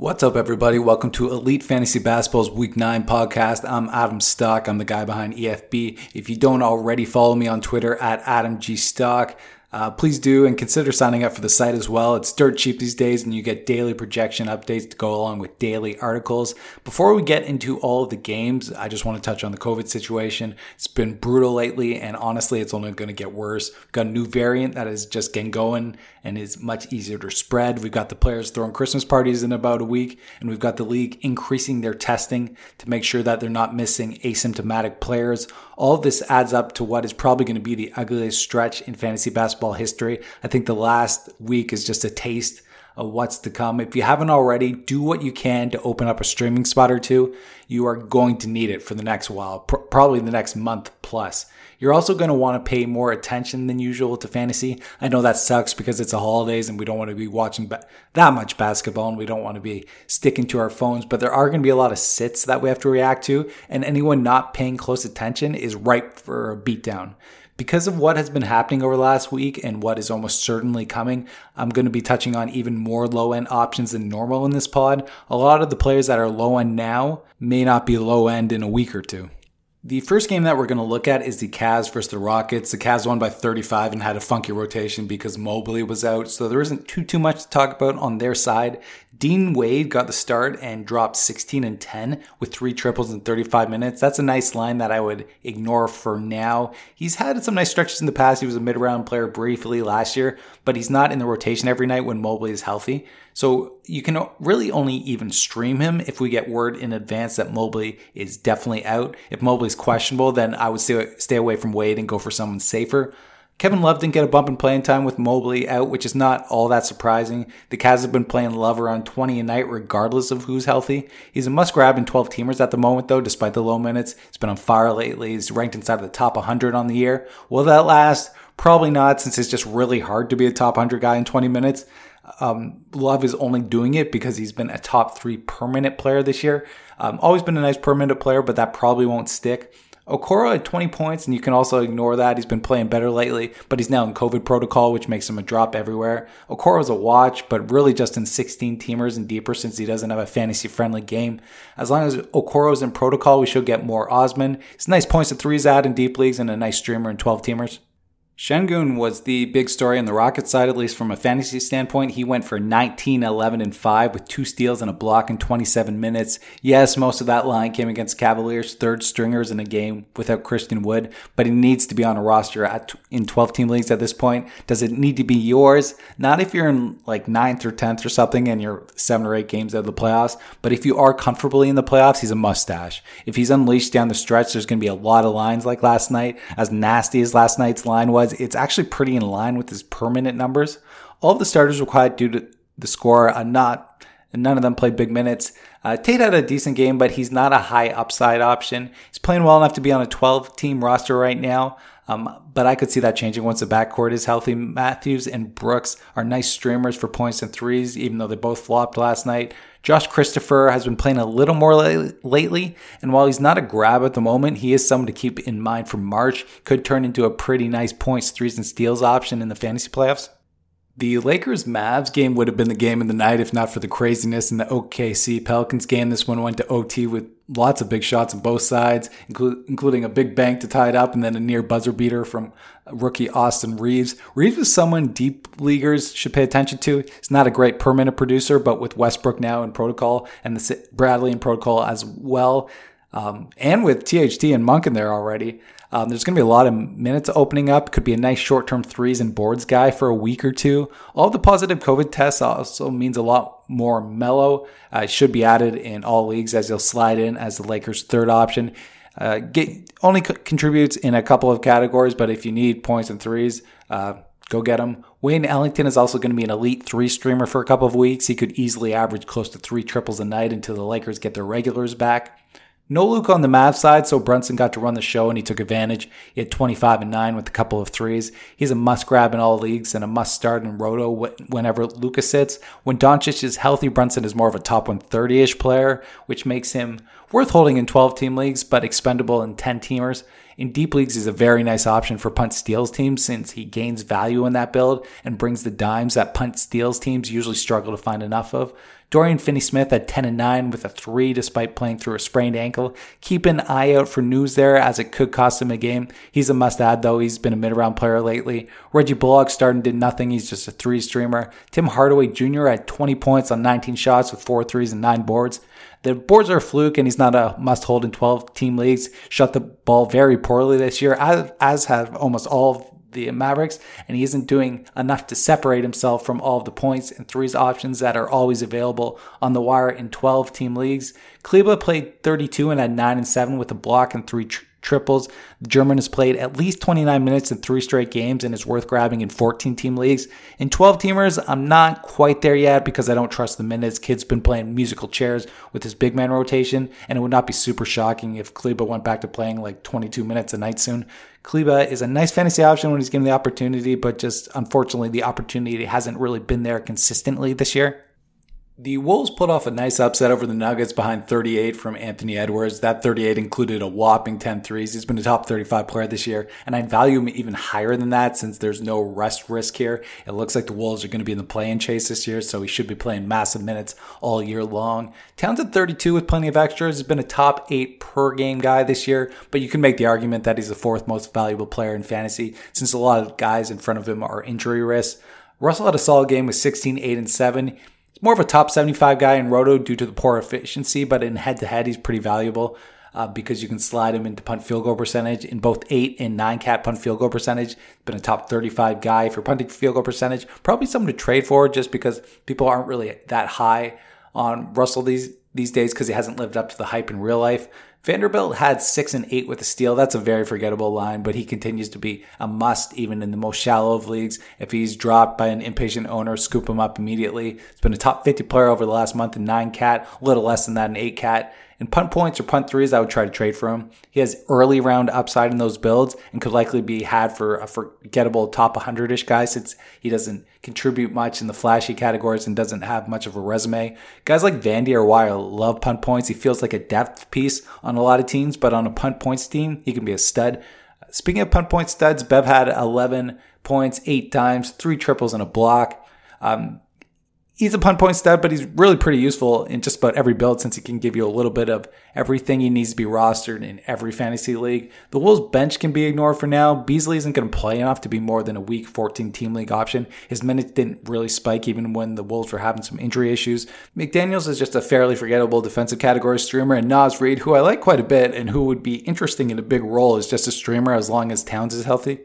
What's up, everybody? Welcome to Elite Fantasy Basketball's Week 9 podcast. I'm Adam Stock. I'm the guy behind EFB. If you don't already follow me on Twitter at Adam G Stock, uh, please do and consider signing up for the site as well. It's dirt cheap these days and you get daily projection updates to go along with daily articles. Before we get into all of the games, I just want to touch on the COVID situation. It's been brutal lately and honestly, it's only going to get worse. We've got a new variant that is just getting going and is much easier to spread. We've got the players throwing Christmas parties in about a week and we've got the league increasing their testing to make sure that they're not missing asymptomatic players. All this adds up to what is probably going to be the ugliest stretch in fantasy basketball basketball history. I think the last week is just a taste of what's to come. If you haven't already, do what you can to open up a streaming spot or two. You are going to need it for the next while, pr- probably the next month plus. You're also going to want to pay more attention than usual to fantasy. I know that sucks because it's the holidays and we don't want to be watching ba- that much basketball and we don't want to be sticking to our phones, but there are going to be a lot of sits that we have to react to, and anyone not paying close attention is ripe for a beatdown. Because of what has been happening over the last week and what is almost certainly coming, I'm going to be touching on even more low end options than normal in this pod. A lot of the players that are low end now may not be low end in a week or two. The first game that we're going to look at is the Cavs versus the Rockets. The Cavs won by 35 and had a funky rotation because Mobley was out, so there isn't too too much to talk about on their side. Dean Wade got the start and dropped 16 and 10 with three triples in 35 minutes. That's a nice line that I would ignore for now. He's had some nice stretches in the past. He was a mid round player briefly last year, but he's not in the rotation every night when Mobley is healthy. So you can really only even stream him if we get word in advance that Mobley is definitely out. If Mobley's questionable, then I would stay, stay away from Wade and go for someone safer. Kevin Love didn't get a bump in playing time with Mobley out, which is not all that surprising. The Cavs have been playing Love around 20 a night regardless of who's healthy. He's a must grab in 12 teamers at the moment though, despite the low minutes. He's been on fire lately. He's ranked inside of the top 100 on the year. Will that last? Probably not since it's just really hard to be a top 100 guy in 20 minutes. Um, Love is only doing it because he's been a top three permanent player this year. Um, always been a nice permanent player, but that probably won't stick. Okoro had 20 points, and you can also ignore that. He's been playing better lately, but he's now in COVID protocol, which makes him a drop everywhere. Okoro is a watch, but really just in 16 teamers and deeper since he doesn't have a fantasy friendly game. As long as Okoro's in protocol, we should get more Osman. It's nice points and threes out in deep leagues and a nice streamer in 12 teamers. Sengun was the big story on the Rockets side, at least from a fantasy standpoint. He went for 19, 11, and 5 with two steals and a block in 27 minutes. Yes, most of that line came against Cavaliers, third stringers in a game without Christian Wood, but he needs to be on a roster at, in 12 team leagues at this point. Does it need to be yours? Not if you're in like ninth or 10th or something and you're seven or eight games out of the playoffs, but if you are comfortably in the playoffs, he's a mustache. If he's unleashed down the stretch, there's going to be a lot of lines like last night, as nasty as last night's line was it's actually pretty in line with his permanent numbers. All of the starters were quiet due to the score, uh, not and none of them played big minutes. Uh, Tate had a decent game, but he's not a high upside option. He's playing well enough to be on a 12 team roster right now. Um, but I could see that changing once the backcourt is healthy. Matthews and Brooks are nice streamers for points and threes, even though they both flopped last night. Josh Christopher has been playing a little more lately, and while he's not a grab at the moment, he is someone to keep in mind for March. Could turn into a pretty nice points, threes, and steals option in the fantasy playoffs. The Lakers Mavs game would have been the game of the night if not for the craziness in the OKC Pelicans game. This one went to OT with lots of big shots on both sides, including a big bank to tie it up and then a near buzzer beater from rookie Austin Reaves. Reaves is someone deep leaguers should pay attention to. He's not a great permanent producer, but with Westbrook now in protocol and the Bradley in protocol as well, um, and with THT and Monk in there already, um, there's going to be a lot of minutes opening up. Could be a nice short term threes and boards guy for a week or two. All the positive COVID tests also means a lot more Melo. Uh, should be added in all leagues as he'll slide in as the Lakers' third option. Uh, get, only co- contributes in a couple of categories, but if you need points and threes, uh, go get him. Wayne Ellington is also going to be an elite three streamer for a couple of weeks. He could easily average close to three triples a night until the Lakers get their regulars back. No Luka on the Mavs side, so Brunson got to run the show and he took advantage. He had 25 and 9 with a couple of threes. He's a must grab in all leagues and a must start in Roto whenever Luka sits. When Doncic is healthy, Brunson is more of a top 130 ish player, which makes him worth holding in 12 team leagues, but expendable in 10 teamers. In deep leagues, he's a very nice option for punt steals teams since he gains value in that build and brings the dimes that punt steals teams usually struggle to find enough of. Dorian Finney Smith at 10 and 9 with a 3 despite playing through a sprained ankle. Keep an eye out for news there as it could cost him a game. He's a must add though. He's been a mid round player lately. Reggie Bullock starting did nothing. He's just a 3 streamer. Tim Hardaway Jr. at 20 points on 19 shots with 4 threes and 9 boards. The boards are a fluke, and he's not a must hold in 12 team leagues. Shot the ball very poorly this year, as, as have almost all the Mavericks, and he isn't doing enough to separate himself from all of the points and threes options that are always available on the wire in 12 team leagues. Kleber played 32 and had 9 and 7 with a block and three tr- triples. The German has played at least 29 minutes in three straight games and is worth grabbing in 14 team leagues. In 12 teamers, I'm not quite there yet because I don't trust the minutes. Kidd's been playing musical chairs with his big man rotation, and it would not be super shocking if Kleber went back to playing like 22 minutes a night soon. Kleber is a nice fantasy option when he's given the opportunity, but just unfortunately, the opportunity hasn't really been there consistently this year. The Wolves put off a nice upset over the Nuggets behind 38 from Anthony Edwards. That 38 included a whopping 10 threes. He's been a top 35 player this year, and I'd value him even higher than that since there's no rest risk here. It looks like the Wolves are going to be in the play-in chase this year, so he should be playing massive minutes all year long. Towns at 32 with plenty of extras has been a top eight per game guy this year, but you can make the argument that he's the fourth most valuable player in fantasy since a lot of guys in front of him are injury risks. Russell had a solid game with 16, 8, and 7 more of a top 75 guy in roto due to the poor efficiency, but in head to head, he's pretty valuable uh, because you can slide him into punt field goal percentage in both eight and nine cat punt field goal percentage. Been a top 35 guy for punting field goal percentage. Probably someone to trade for just because people aren't really that high on Russell these these days because he hasn't lived up to the hype in real life. Vanderbilt had six and eight with a steal. That's a very forgettable line, but he continues to be a must even in the most shallow of leagues. If he's dropped by an impatient owner, scoop him up immediately. He's been a top 50 player over the last month in nine cat, a little less than that in eight cat. In punt points or punt threes, I would try to trade for him. He has early round upside in those builds and could likely be had for a forgettable top 100 ish guy since he doesn't contribute much in the flashy categories and doesn't have much of a resume. Guys like Vandy or Wire love punt points. He feels like a depth piece on a lot of teams, but on a punt points team, he can be a stud. Speaking of punt point studs, Bev had 11 points, eight times, three triples, and a block. Um, he's a punt point stud, but he's really pretty useful in just about every build since he can give you a little bit of everything he needs to be rostered in every fantasy league. The Wolves bench can be ignored for now. Beasley isn't going to play enough to be more than a week 14 team league option. His minutes didn't really spike even when the Wolves were having some injury issues. McDaniels is just a fairly forgettable defensive category streamer, and Naz Reid, who I like quite a bit and who would be interesting in a big role, is just a streamer as long as Towns is healthy.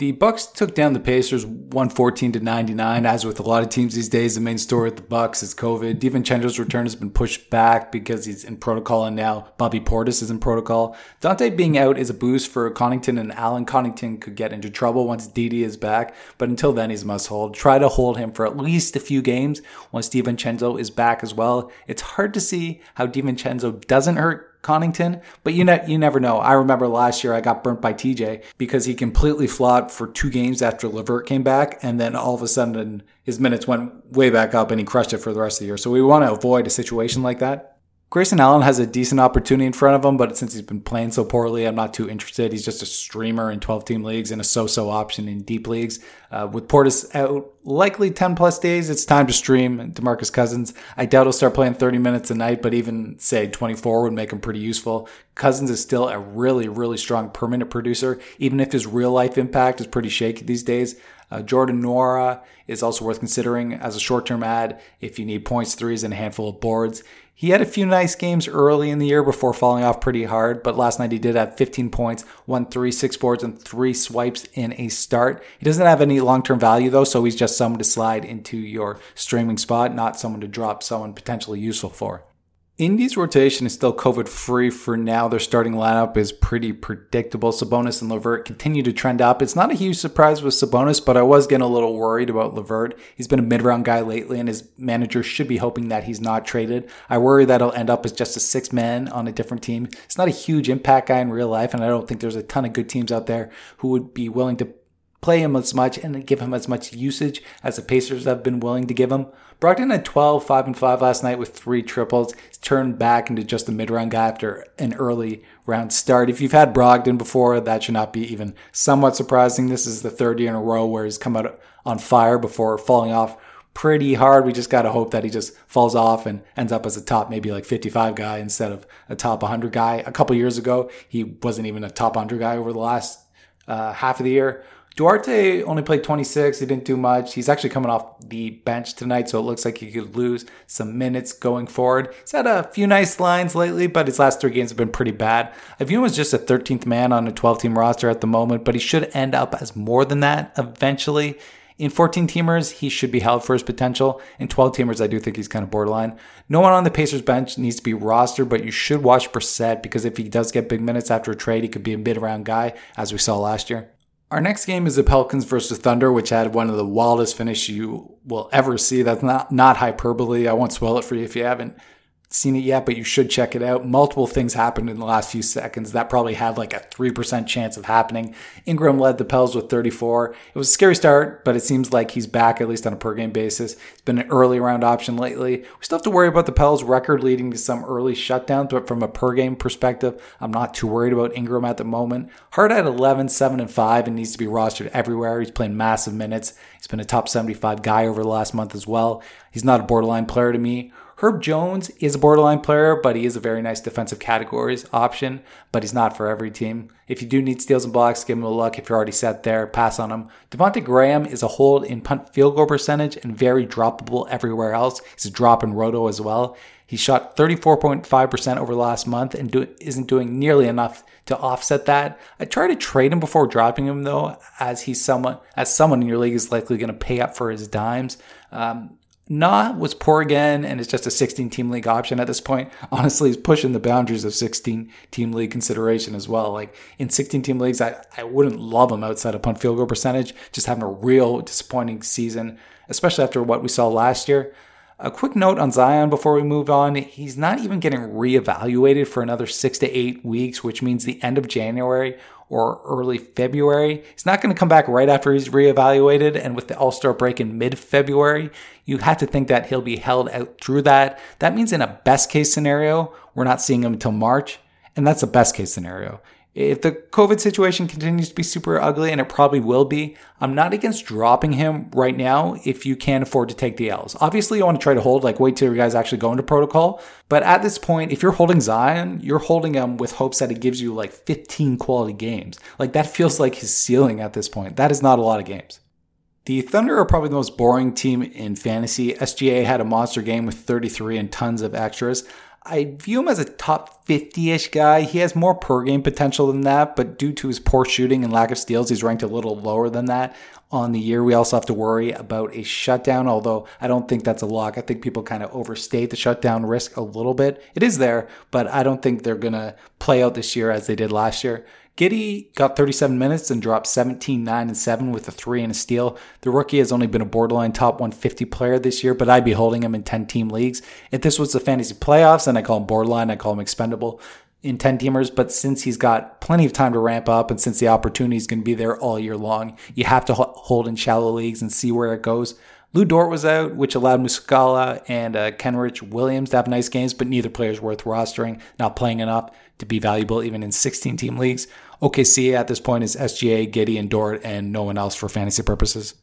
The Bucks took down the Pacers 114 to 99. As with a lot of teams these days, the main story with the Bucks is COVID. DiVincenzo's return has been pushed back because he's in protocol, and now Bobby Portis is in protocol. Donte being out is a boost for Connaughton and Allen. Connaughton could get into trouble once Didi is back, but until then, he's must hold. Try to hold him for at least a few games once DiVincenzo is back as well. It's hard to see how DiVincenzo doesn't hurt Connaughton, but you ne- you never know. I remember last year I got burnt by TJ because he completely flopped for two games after LeVert came back, and then all of a sudden his minutes went way back up and he crushed it for the rest of the year. So we want to avoid a situation like that. Grayson Allen has a decent opportunity in front of him, but since he's been playing so poorly, I'm not too interested. He's just a streamer in 12 team leagues and a so so option in deep leagues. Uh, with Portis out likely 10 plus days, it's time to stream Demarcus Cousins. I doubt he'll start playing 30 minutes a night, but even say 24 would make him pretty useful. Cousins is still a really, really strong permanent producer, even if his real life impact is pretty shaky these days. Uh, Jordan Nwora is also worth considering as a short term ad if you need points, threes, and a handful of boards. He had a few nice games early in the year before falling off pretty hard, but last night he did have 15 points, one three, six boards, and three swipes in a start. He doesn't have any long term value though, so he's just someone to slide into your streaming spot, not someone to drop someone potentially useful for. Indy's rotation is still COVID free for now. Their starting lineup is pretty predictable. Sabonis and LeVert continue to trend up. It's not a huge surprise with Sabonis, but I was getting a little worried about LeVert. He's been a mid round guy lately, and his manager should be hoping that he's not traded. I worry that he'll end up as just a six man on a different team. It's not a huge impact guy in real life, and I don't think there's a ton of good teams out there who would be willing to play him as much and give him as much usage as the Pacers have been willing to give him. Brogdon had 12, 5 and 5 last night with three triples. He's turned back into just a mid round guy after an early round start. If you've had Brogdon before, that should not be even somewhat surprising. This is the third year in a row where he's come out on fire before falling off pretty hard. We just got to hope that he just falls off and ends up as a top maybe like 55 guy instead of a top 100 guy. A couple years ago, he wasn't even a top 100 guy over the last uh, half of the year. Duarte only played 26. He didn't do much. He's actually coming off the bench tonight, so it looks like he could lose some minutes going forward. He's had a few nice lines lately, but his last three games have been pretty bad. I view him as just a 13th man on a 12 team roster at the moment, but he should end up as more than that eventually. In 14 teamers, he should be held for his potential. In 12 teamers, I do think he's kind of borderline. No one on the Pacers bench needs to be rostered, but you should watch Brissett because if he does get big minutes after a trade, he could be a mid round guy, as we saw last year. Our next game is the Pelicans versus Thunder, which had one of the wildest finishes you will ever see. That's not, not hyperbole. I won't spoil it for you if you haven't seen it yet, but you should check it out. Multiple things happened in the last few seconds that probably had like a 3% chance of happening. Ingram led the Pels with 34. It was a scary start, but it seems like he's back at least on a per game basis. It's been an early round option lately. We still have to worry about the Pels record leading to some early shutdowns, but from a per game perspective, I'm not too worried about Ingram at the moment. Hart at 11, 7, and 5 and needs to be rostered everywhere. He's playing massive minutes. He's been a top 75 guy over the last month as well. He's not a borderline player to me. Herb Jones is a borderline player, but he is a very nice defensive categories option, but he's not for every team. If you do need steals and blocks, give him a look. If you're already set there, pass on him. Devonte Graham is a hold in punt field goal percentage and very droppable everywhere else. He's a drop in roto as well. He shot 34.5% over the last month and do, isn't doing nearly enough to offset that. I try to trade him before dropping him though, as he's someone as someone in your league is likely going to pay up for his dimes. Um, NAW was poor again, and it's just a 16 team league option at this point. Honestly, he's pushing the boundaries of 16 team league consideration as well. Like in 16 team leagues, I, I wouldn't love him outside of punt field goal percentage, just having a real disappointing season, especially after what we saw last year. A quick note on Zion before we move on. He's not even getting reevaluated for another six to eight weeks, which means the end of January or early February. He's not going to come back right after he's reevaluated. And with the All Star break in mid February, you have to think that he'll be held out through that. That means in a best case scenario, we're not seeing him until March. And that's a best case scenario. If the COVID situation continues to be super ugly, and it probably will be, I'm not against dropping him right now if you can afford to take the L's. Obviously, you want to try to hold, like, wait till your guys actually go into protocol. But at this point, if you're holding Zion, you're holding him with hopes that he gives you like 15 quality games. Like, that feels like his ceiling at this point. That is not a lot of games. The Thunder are probably the most boring team in fantasy. SGA had a monster game with 33 and tons of extras. I view him as a top 50 ish guy. He has more per game potential than that, but due to his poor shooting and lack of steals, he's ranked a little lower than that on the year. We also have to worry about a shutdown, although I don't think that's a lock. I think people kind of overstate the shutdown risk a little bit. It is there, but I don't think they're going to play out this year as they did last year. Giddey got 37 minutes and dropped 17, 9, and 7 with a 3 and a steal. The rookie has only been a borderline top 150 player this year, but I'd be holding him in 10 team leagues. If this was the fantasy playoffs, then I call him borderline, I call him expendable in 10 teamers. But since he's got plenty of time to ramp up and since the opportunity is going to be there all year long, you have to hold in shallow leagues and see where it goes. Lu Dort was out, which allowed Muscala and uh, Kenrich Williams to have nice games, but neither player is worth rostering, not playing enough to be valuable even in 16 team leagues. OKC at this point is SGA, Giddey, and Dort, and no one else for fantasy purposes.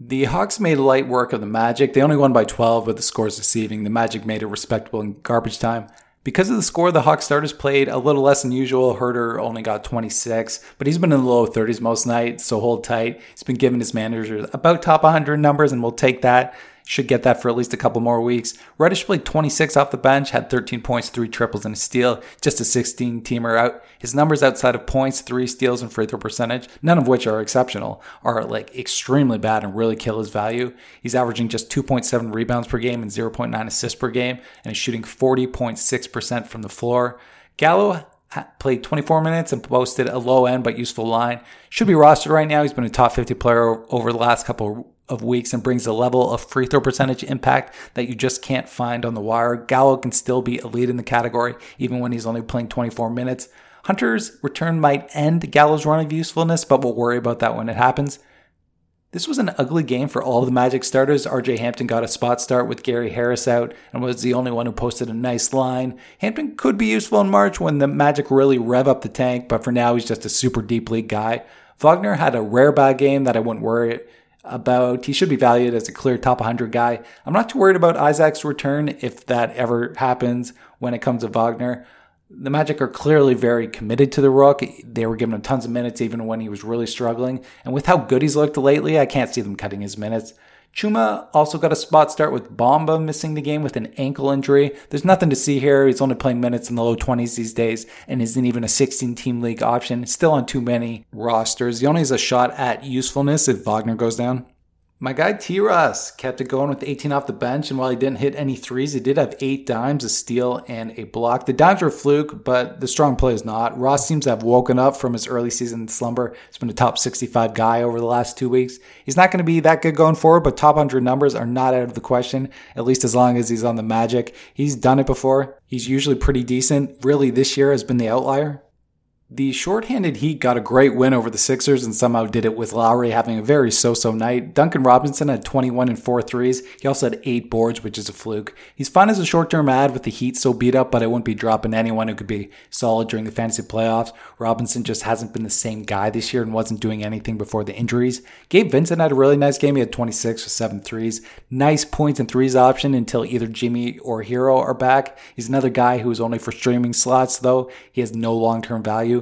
The Hawks made light work of the Magic. They only won by 12, but the score is deceiving. The Magic made it respectable in garbage time. Because of the score, the Hawks starters played a little less than usual. Huerter only got 26, but he's been in the low 30s most nights, so hold tight. He's been giving his managers about top 100 numbers, and we'll take that. Should get that for at least a couple more weeks. Reddish played 26 off the bench, had 13 points, three triples, and a steal. Just a 16 teamer out. His numbers outside of points, three steals, and free throw percentage, none of which are exceptional, are like extremely bad and really kill his value. He's averaging just 2.7 rebounds per game and 0.9 assists per game, and is shooting 40.6% from the floor. Gallo played 24 minutes and posted a low end but useful line. Should be rostered right now. He's been a top 50 player over the last couple of weeks and brings a level of free throw percentage impact that you just can't find on the wire. Gallo can still be elite in the category even when he's only playing 24 minutes. Hunter's return might end Gallo's run of usefulness, but we'll worry about that when it happens. This was an ugly game for all the Magic starters. RJ Hampton got a spot start with Gary Harris out and was the only one who posted a nice line. Hampton could be useful in March when the Magic really rev up the tank, but for now he's just a super deep league guy. Wagner had a rare bad game that I wouldn't worry about he should be valued as a clear top 100 guy. I'm not too worried about Isaac's return if that ever happens when it comes to Wagner. The Magic are clearly very committed to the Rook. They were giving him tons of minutes even when he was really struggling. And with how good he's looked lately, I can't see them cutting his minutes. Chuma also got a spot start with Bamba missing the game with an ankle injury. There's nothing to see here. He's only playing minutes in the low 20s these days and isn't even a 16 team league option. Still on too many rosters. He only has a shot at usefulness if Wagner goes down. My guy T Ross kept it going with 18 off the bench, and while he didn't hit any threes, he did have eight dimes, a steal, and a block. The dimes were fluke, but the strong play is not. Ross seems to have woken up from his early season slumber. He's been a top 65 guy over the last two weeks. He's not going to be that good going forward, but top 100 numbers are not out of the question, at least as long as he's on the Magic. He's done it before. He's usually pretty decent. Really, this year has been the outlier. The shorthanded Heat got a great win over the Sixers and somehow did it with Lowry having a very so-so night. Duncan Robinson had 21 and 4 threes. He also had 8 boards, which is a fluke. He's fine as a short-term ad with the Heat so beat up, but I wouldn't be dropping anyone who could be solid during the fantasy playoffs. Robinson just hasn't been the same guy this year and wasn't doing anything before the injuries. Gabe Vincent had a really nice game. He had 26 with 7 threes. Nice points and threes option until either Jimmy or Herro are back. He's another guy who's only for streaming slots though. He has no long-term value.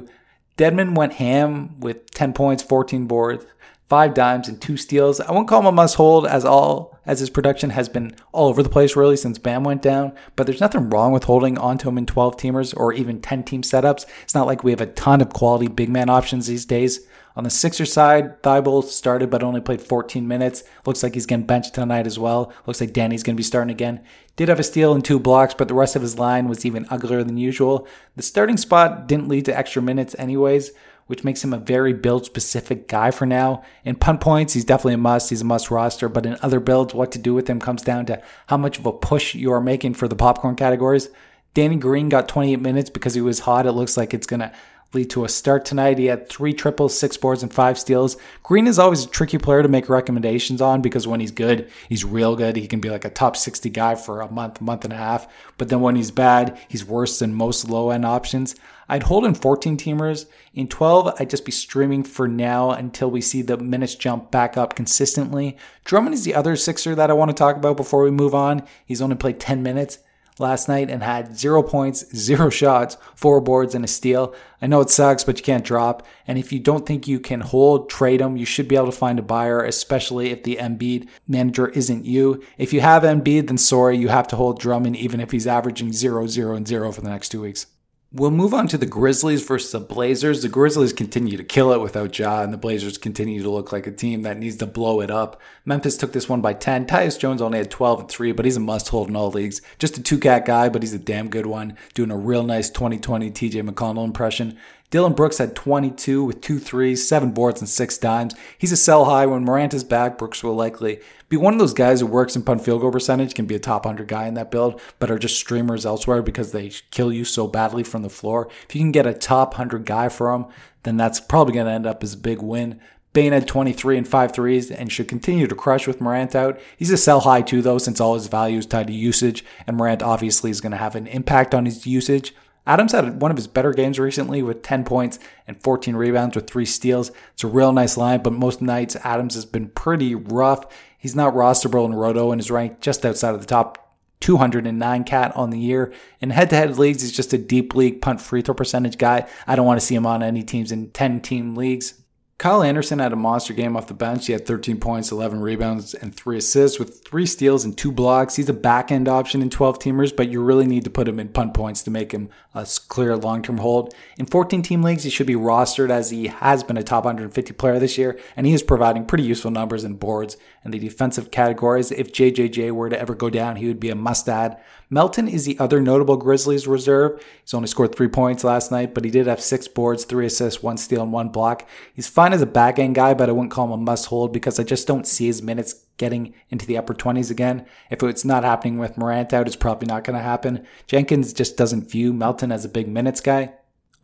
Dedmon went ham with 10 points, 14 boards, five dimes, and two steals. I won't call him a must hold as all as his production has been all over the place really since Bam went down. But there's nothing wrong with holding onto him in 12 teamers or even 10 team setups. It's not like we have a ton of quality big man options these days. On the Sixer side, Thybulle started but only played 14 minutes. Looks like he's getting benched tonight as well. Looks like Danny's going to be starting again. Did have a steal and two blocks, but the rest of his line was even uglier than usual. The starting spot didn't lead to extra minutes anyways, which makes him a very build specific guy for now. In punt points, he's definitely a must. He's a must roster, but in other builds, what to do with him comes down to how much of a push you are making for the popcorn categories. Danny Green got 28 minutes because he was hot. It looks like it's going to lead to a start tonight. He had three triples, six boards, and five steals. Green is always a tricky player to make recommendations on because when he's good, he's real good. He can be like a top 60 guy for a month, month and a half. But then when he's bad, he's worse than most low end options. I'd hold in 14 teamers. In 12, I'd just be streaming for now until we see the minutes jump back up consistently. Drummond is the other Sixer that I want to talk about before we move on. He's only played 10 minutes last night and had zero points, zero shots, four boards, and a steal. I know it sucks, but you can't drop. And if you don't think you can hold, trade them. You should be able to find a buyer, especially if the Embiid manager isn't you. If you have Embiid, then sorry, you have to hold Drummond, even if he's averaging zero, zero, and zero for the next two weeks. We'll move on to the Grizzlies versus the Blazers. The Grizzlies continue to kill it without Ja, and the Blazers continue to look like a team that needs to blow it up. Memphis took this one by 10. Tyus Jones only had 12 and 3, but he's a must hold in all leagues. Just a two cat guy, but he's a damn good one. Doing a real nice 2020 TJ McConnell impression. Dillon Brooks had 22 with two threes, seven boards, and six dimes. He's a sell high. When Morant is back, Brooks will likely be one of those guys who works in punt field goal percentage, can be a top 100 guy in that build, but are just streamers elsewhere because they kill you so badly from the floor. If you can get a top 100 guy for him, then that's probably going to end up as a big win. Bane had 23 and 5 threes and should continue to crush with Morant out. He's a sell high too, though, since all his value is tied to usage, and Morant obviously is going to have an impact on his usage. Adams had one of his better games recently with 10 points and 14 rebounds with three steals. It's a real nice line, but most nights Adams has been pretty rough. He's not rosterable in Roto and is ranked just outside of the top 209 cat on the year. In head to head leagues, he's just a deep league punt free throw percentage guy. I don't want to see him on any teams in 10 team leagues. Kyle Anderson had a monster game off the bench. He had 13 points, 11 rebounds, and three assists with three steals and two blocks. He's a back end option in 12 teamers, but you really need to put him in punt points to make him a clear long term hold. In 14 team leagues, he should be rostered as he has been a top 150 player this year, and he is providing pretty useful numbers and boards in the defensive categories. If JJJ were to ever go down, he would be a must add. Melton is the other notable Grizzlies reserve. He's only scored three points last night, but he did have six boards, three assists, one steal, and one block. He's fine as a back end guy, but I wouldn't call him a must hold because I just don't see his minutes getting into the upper 20s again. If it's not happening with Morant out, it's probably not going to happen. Jenkins just doesn't view Melton as a big minutes guy.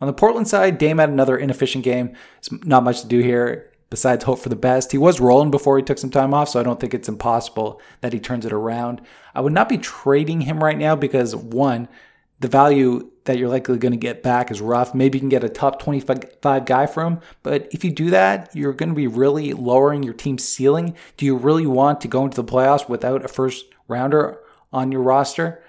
On the Portland side, Dame had another inefficient game. It's not much to do here besides hope for the best. He was rolling before he took some time off, so I don't think it's impossible that he turns it around. I would not be trading him right now because one, the value that you're likely going to get back is rough. Maybe you can get a top 25 guy from him, but if you do that, you're going to be really lowering your team's ceiling. Do you really want to go into the playoffs without a first rounder on your roster?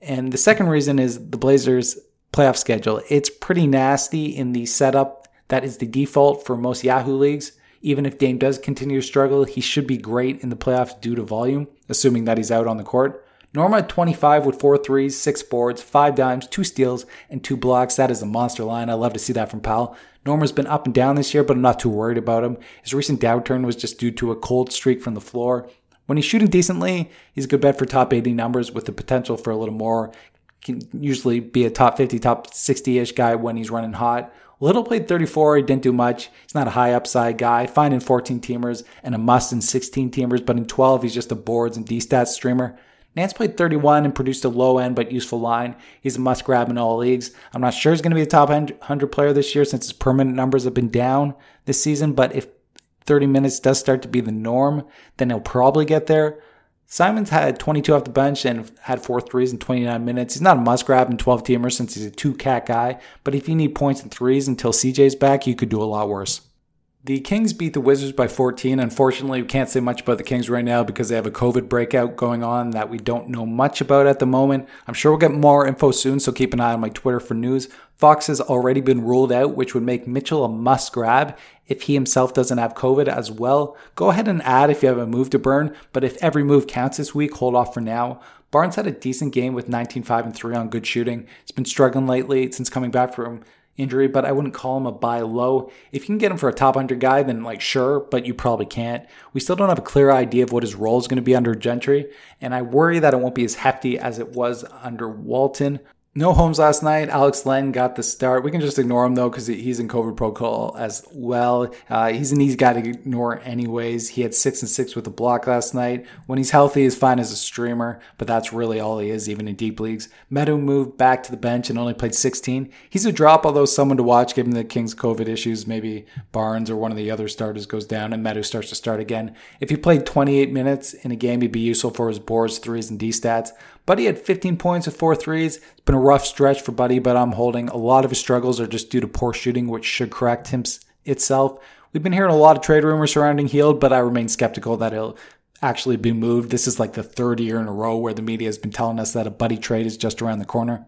And the second reason is the Blazers' playoff schedule. It's pretty nasty in the setup that is the default for most Yahoo leagues. Even if Dame does continue to struggle, he should be great in the playoffs due to volume, assuming that he's out on the court. Norman at 25 with four threes, six boards, five dimes, two steals, and two blocks. That is a monster line. I love to see that from Powell. Norman's been up and down this year, but I'm not too worried about him. His recent downturn was just due to a cold streak from the floor. When he's shooting decently, he's a good bet for top 80 numbers with the potential for a little more. Can usually be a top 50, top 60 ish guy when he's running hot. Little played 34. He didn't do much. He's not a high upside guy. Fine in 14 teamers and a must in 16 teamers, but in 12, he's just a boards and D stats streamer. Nance played 31 and produced a low end but useful line. He's a must grab in all leagues. I'm not sure he's going to be a top 100 player this year since his permanent numbers have been down this season, but if 30 minutes does start to be the norm, then he'll probably get there. Simons had 22 off the bench and had four threes in 29 minutes. He's not a must grab in 12 teamers since he's a two cat guy, but if you need points and threes until CJ's back, you could do a lot worse. The Kings beat the Wizards by 14. Unfortunately, we can't say much about the Kings right now because they have a COVID breakout going on that we don't know much about at the moment. I'm sure we'll get more info soon, so keep an eye on my Twitter for news. Fox has already been ruled out, which would make Mitchell a must grab if he himself doesn't have COVID as well. Go ahead and add if you have a move to burn, but if every move counts this week, hold off for now. Barnes had a decent game with 19, 5, and 3 on good shooting. He's been struggling lately since coming back from injury, but I wouldn't call him a buy low. If you can get him for a top 100 guy, then like sure, but you probably can't. We still don't have a clear idea of what his role is going to be under Gentry, and I worry that it won't be as hefty as it was under Walton. No Holmes last night. Alex Len got the start. We can just ignore him though because he's in COVID protocol as well. Uh, he's an easy guy to ignore anyways. He had six and six with a block last night. When he's healthy, he's fine as a streamer, but that's really all he is, even in deep leagues. Metu moved back to the bench and only played 16. He's a drop, although someone to watch given the Kings' COVID issues. Maybe Barnes or one of the other starters goes down and Metu starts to start again. If he played 28 minutes in a game, he'd be useful for his boards, threes, and D stats. Buddy had 15 points with four threes. It's been a rough stretch for Buddy, but I'm holding. A lot of his struggles are just due to poor shooting, which should correct him itself. We've been hearing a lot of trade rumors surrounding Hield, but I remain skeptical that he'll actually be moved. This is like the third year in a row where the media has been telling us that a Buddy trade is just around the corner.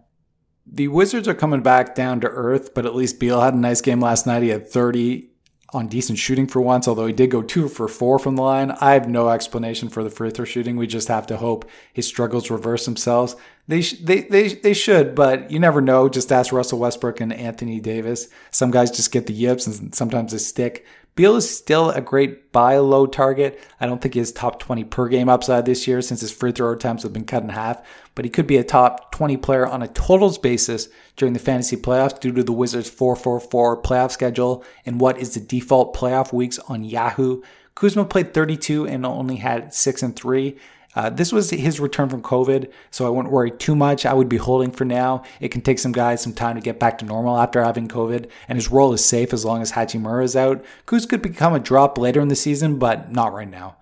The Wizards are coming back down to earth, but at least Beal had a nice game last night. He had 30 on decent shooting for once, although he did go two for four from the line. I have no explanation for the free throw shooting. We just have to hope his struggles reverse themselves. They, sh- they, they, they should, but you never know. Just ask Russell Westbrook and Anthony Davis. Some guys just get the yips and sometimes they stick. Beal is still a great buy low target. I don't think he has top 20 per game upside this year since his free throw attempts have been cut in half, but he could be a top 20 player on a totals basis during the fantasy playoffs due to the Wizards 444 playoff schedule and what is the default playoff weeks on Yahoo. Kuzma played 32 and only had 6 and 3. Uh, this was his return from COVID, so I wouldn't worry too much. I would be holding for now. It can take some guys some time to get back to normal after having COVID, and his role is safe as long as Hachimura is out. Kuz could become a drop later in the season, but not right now.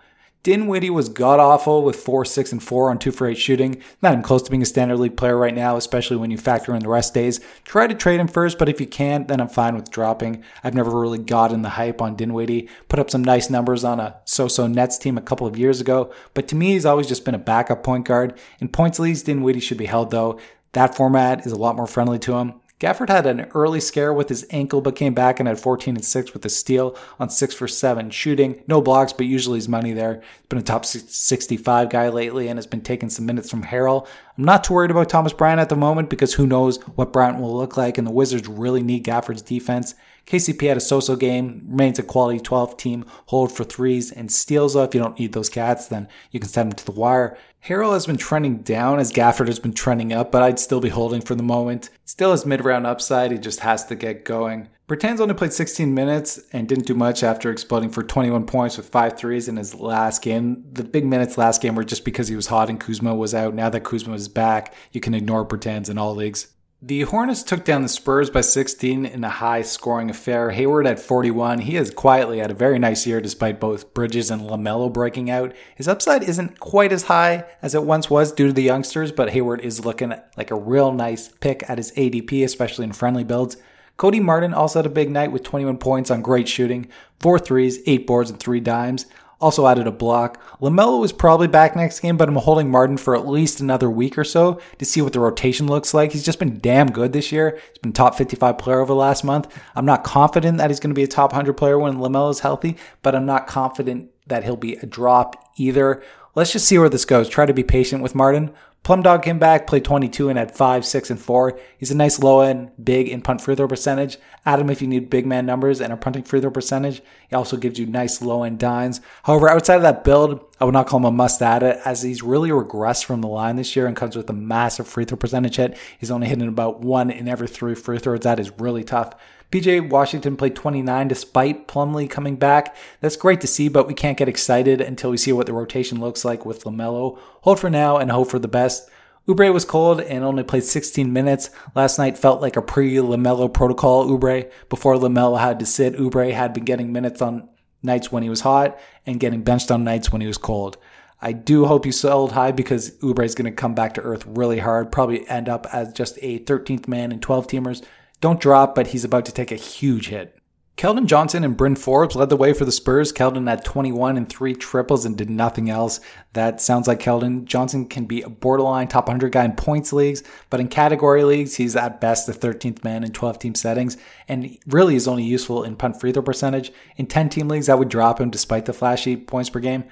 Dinwiddie was god awful with 4, 6, and 4 on 2 for 8 shooting. Not even close to being a standard league player right now, especially when you factor in the rest days. Try to trade him first, but if you can't, then I'm fine with dropping. I've never really gotten the hype on Dinwiddie. Put up some nice numbers on a so so Nets team a couple of years ago, but to me, he's always just been a backup point guard. In points leagues, Dinwiddie should be held though. That format is a lot more friendly to him. Gafford had an early scare with his ankle, but came back and had 14 and 6 with a steal on 6 for 7 shooting. No blocks, but usually his money there. He's been a top 65 guy lately and has been taking some minutes from Harrell. I'm not too worried about Thomas Bryant at the moment because who knows what Bryant will look like, and the Wizards really need Gafford's defense. KCP had a so-so game, remains a quality 12 team, hold for threes and steals. Though if you don't need those cats, then you can send them to the wire. Harrell has been trending down as Gafford has been trending up, but I'd still be holding for the moment. Still has mid-round upside, he just has to get going. Bertans only played 16 minutes and didn't do much after exploding for 21 points with five threes in his last game. The big minutes last game were just because he was hot and Kuzma was out. Now that Kuzma is back, you can ignore Bertans in all leagues. The Hornets took down the Spurs by 16 in a high scoring affair. Hayward at 41. He has quietly had a very nice year despite both Bridges and LaMelo breaking out. His upside isn't quite as high as it once was due to the youngsters, but Hayward is looking like a real nice pick at his ADP, especially in friendly builds. Cody Martin also had a big night with 21 points on great shooting, four threes, eight boards, and three dimes also added a block. LaMelo is probably back next game, but I'm holding Martin for at least another week or so to see what the rotation looks like. He's just been damn good this year. He's been top 55 player over the last month. I'm not confident that he's going to be a top 100 player when LaMelo is healthy, but I'm not confident that he'll be a drop either. Let's just see where this goes. Try to be patient with Martin. Plum Dog came back, played 22 and had 5, 6, and 4. He's a nice low end, big in punt free throw percentage. Add him if you need big man numbers and a punting free throw percentage. He also gives you nice low end dimes. However, outside of that build, I would not call him a must add it as he's really regressed from the line this year and comes with a massive free throw percentage hit. He's only hitting about one in every three free throws. That is really tough. PJ Washington played 29 despite Plumlee coming back. That's great to see, but we can't get excited until we see what the rotation looks like with LaMelo. Hold for now and hope for the best. Oubre was cold and only played 16 minutes. Last night felt like a pre-LaMelo protocol Oubre. Before LaMelo had to sit, Oubre had been getting minutes on nights when he was hot and getting benched on nights when he was cold. I do hope you sold high because Oubre is going to come back to earth really hard, probably end up as just a 13th man in 12 teamers. Don't drop, but he's about to take a huge hit. Keldon Johnson and Bryn Forbes led the way for the Spurs. Keldon had 21 and three triples and did nothing else. That sounds like Keldon. Johnson can be a borderline top 100 guy in points leagues, but in category leagues, he's at best the 13th man in 12 team settings and really is only useful in punt free throw percentage. In 10 team leagues, I would drop him despite the flashy points per game.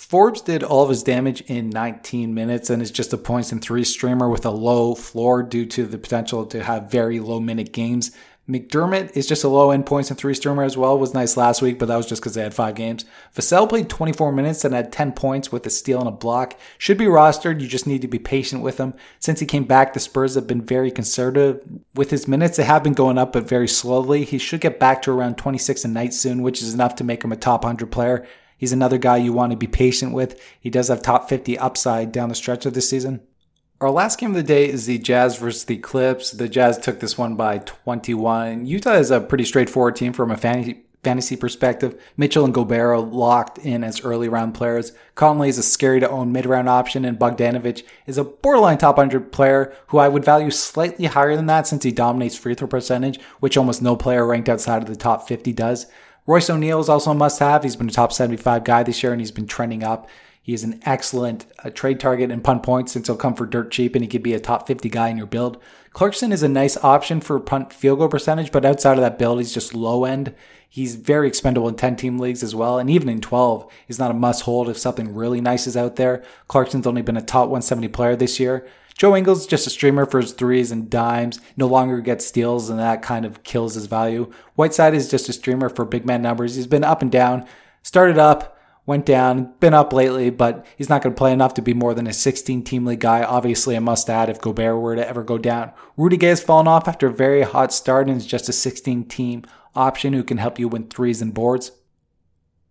Forbes did all of his damage in 19 minutes and is just a points and three streamer with a low floor due to the potential to have very low minute games. McDermott is just a low end points and three streamer as well. Was nice last week, but that was just because they had five games. Vassell played 24 minutes and had 10 points with a steal and a block. Should be rostered. You just need to be patient with him. Since he came back, the Spurs have been very conservative with his minutes. They have been going up, but very slowly. He should get back to around 26 a night soon, which is enough to make him a top 100 player. He's another guy you want to be patient with. He does have top 50 upside down the stretch of the season. Our last game of the day is the Jazz versus the Clips. The Jazz took this one by 21. Utah is a pretty straightforward team from a fantasy perspective. Mitchell and Gobert are locked in as early round players. Conley is a scary to own mid round option, and Bogdanovich is a borderline top 100 player who I would value slightly higher than that since he dominates free throw percentage, which almost no player ranked outside of the top 50 does. Royce O'Neale is also a must have. He's been a top 75 guy this year and he's been trending up. He is an excellent uh, trade target and punt points since he'll come for dirt cheap and he could be a top 50 guy in your build. Clarkson is a nice option for punt field goal percentage, but outside of that build, he's just low end. He's very expendable in 10 team leagues as well. And even in 12, he's not a must hold if something really nice is out there. Clarkson's only been a top 170 player this year. Joe Ingles just a streamer for his threes and dimes, no longer gets steals, and that kind of kills his value. Whiteside is just a streamer for big man numbers. He's been up and down, started up, went down, been up lately, but he's not going to play enough to be more than a 16 team league guy. Obviously, a must add if Gobert were to ever go down. Rudy Gay has fallen off after a very hot start and is just a 16 team option who can help you win threes and boards.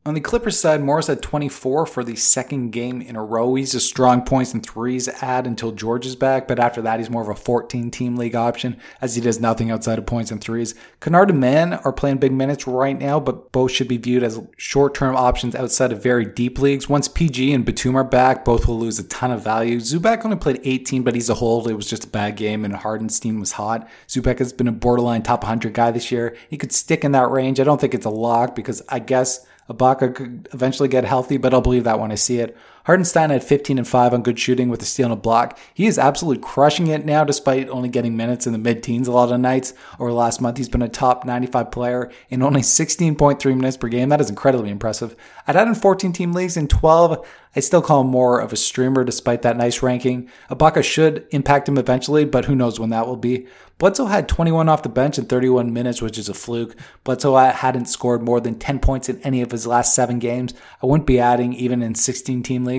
On the Clippers side, Morris had 24 for the second game in a row. He's a strong points and threes add until George is back, but after that, he's more of a 14 team league option as he does nothing outside of points and threes. Kennard and Mann are playing big minutes right now, but both should be viewed as short term options outside of very deep leagues. Once PG and Batum are back, both will lose a ton of value. Zubac only played 18, but he's a hold. It was just a bad game, and Hartenstein was hot. Zubac has been a borderline top 100 guy this year. He could stick in that range. I don't think it's a lock because I guess Ibaka could eventually get healthy, but I'll believe that when I see it. Hartenstein had 15 and 5 on good shooting with a steal and a block. He is absolutely crushing it now, despite only getting minutes in the mid teens a lot of nights. Over the last month, he's been a top 95 player in only 16.3 minutes per game. That is incredibly impressive. I'd had in 14 team leagues in 12. I still call him more of a streamer despite that nice ranking. Ibaka should impact him eventually, but who knows when that will be. Bledsoe had 21 off the bench in 31 minutes, which is a fluke. Bledsoe hadn't scored more than 10 points in any of his last seven games. I wouldn't be adding even in 16 team leagues.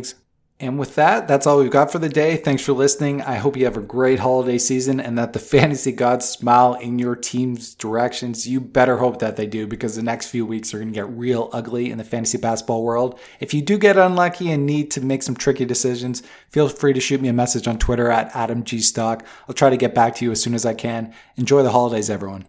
And with that, that's all we've got for the day. Thanks for listening. I hope you have a great holiday season and that the fantasy gods smile in your team's directions. You better hope that they do because the next few weeks are going to get real ugly in the fantasy basketball world. If you do get unlucky and need to make some tricky decisions, feel free to shoot me a message on Twitter at AdamGStock. I'll try to get back to you as soon as I can. Enjoy the holidays, everyone.